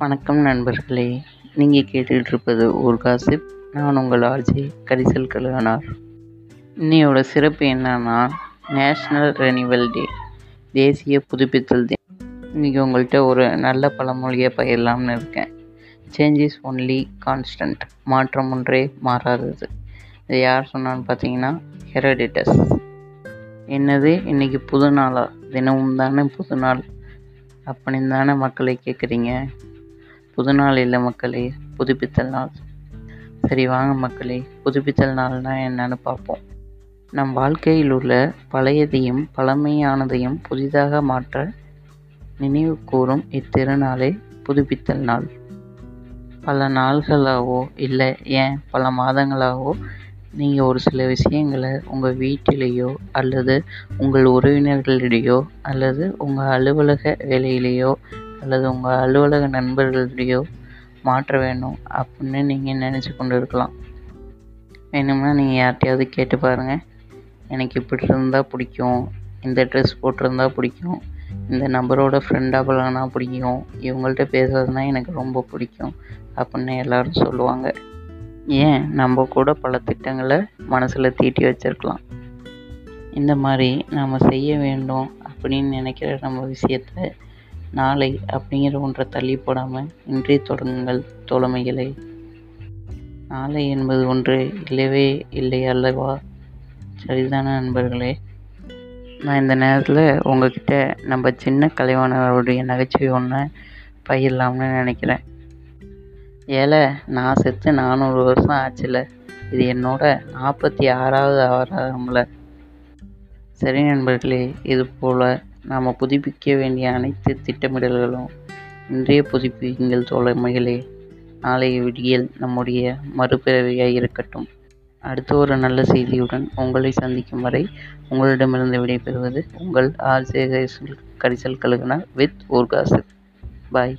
வணக்கம் நண்பர்களே. நீங்கள் கேட்டுக்கிட்டு இருப்பது ஒரு காசிப். நான் உங்கள் ஆர்ஜி கரிசல் கழுகனார் இன்னையோட சிறப்பு என்னன்னா நேஷ்னல் ரெனிவல் டே தேசிய புதுப்பித்தல் தினம். இன்றைக்கி உங்கள்கிட்ட ஒரு நல்ல பழமொழியை பயிரலாம்னு இருக்கேன். சேஞ்ச் இஸ் ஒன்லி கான்ஸ்டன்ட் மாற்றம் ஒன்றே மாறாதது. இது யார் சொன்னான்னு பார்த்தீங்கன்னா ஹெரடிட்டஸ் என்னது? இன்றைக்கி புது நாளா? தினமும் தானே புது நாள். அப்படின்னு தானே மக்களை கேட்குறீங்க புது நாள் இல்லை மக்களே புதுப்பித்தல் நாள். சரி வாங்க மக்களே புதுப்பித்தல் நாள்னா என்னன்னு பார்ப்போம். நம் வாழ்க்கையில் உள்ள பழையதையும் பழமையானதையும் புதிதாக மாற்ற நினைவு கூறும் இத்திருநாளே புதுப்பித்தல் நாள். பல நாள்களாகவோ இல்லை ஏன் பல மாதங்களாகவோ நீங்கள் ஒரு சில விஷயங்களை உங்கள் வீட்டிலேயோ அல்லது உங்கள் உறவினர்களிடையோ அல்லது உங்கள் அலுவலக வேலையிலேயோ அல்லது உங்கள் அலுவலக நண்பர்களிடையோ மாற்ற வேணும் அப்படின்னு நீங்கள் நினச்சி கொண்டு இருக்கலாம் வேணும்னா நீங்கள் யார்கிட்டையாவது கேட்டு பாருங்கள் எனக்கு இப்படி இருந்தால் பிடிக்கும். இந்த ட்ரெஸ் போட்டிருந்தா பிடிக்கும். இந்த நபரோட ஃப்ரெண்டாக பழகினா பிடிக்கும். இவங்கள்ட்ட பேசுறதுனா எனக்கு ரொம்ப பிடிக்கும் அப்படின்னு எல்லோரும் சொல்லுவாங்க. ஏன்? நம்ம கூட பல திட்டங்களை மனசில் தீட்டி வச்சிருக்கலாம். இந்த மாதிரி நாம் செய்ய வேண்டும் அப்படின்னு நினைக்கிற நம்ம விஷயத்த நாளை அப்படிங்கிற ஒன்றை தள்ளி போடாமல் இன்றே தொடங்குங்கள் தோழமைகளை. நாளை என்பது ஒன்று இல்லவே இல்லை அல்லவா? சரிதான நண்பர்களே நான் இந்த நேரத்தில் உங்ககிட்ட நம்ம சின்ன கலைவாணருடைய நகைச்சுவை ஒன்று பயிரலாம்னு நினைக்கிறேன். ஏழை நான் செத்து நானூறு வருஷம் ஆச்சுல இது என்னோட நாற்பத்தி ஆறாவது ஆறாமல. சரி நண்பர்களே இது போல் நாம் புதுப்பிக்க வேண்டிய அனைத்து திட்டமிடல்களும் இன்றைய புதுப்பிங்கள் தோழமைகளே நாளைய விடியல் நம்முடைய மறுபிறவியாக இருக்கட்டும். அடுத்த ஒரு நல்ல செய்தியுடன் உங்களை சந்திக்கும் வரை உங்களிடமிருந்து விடைபெறுவது உங்கள் ஆர்ஜே கரிசல் கழுகுனா வித் ஊர்காசு. பாய்.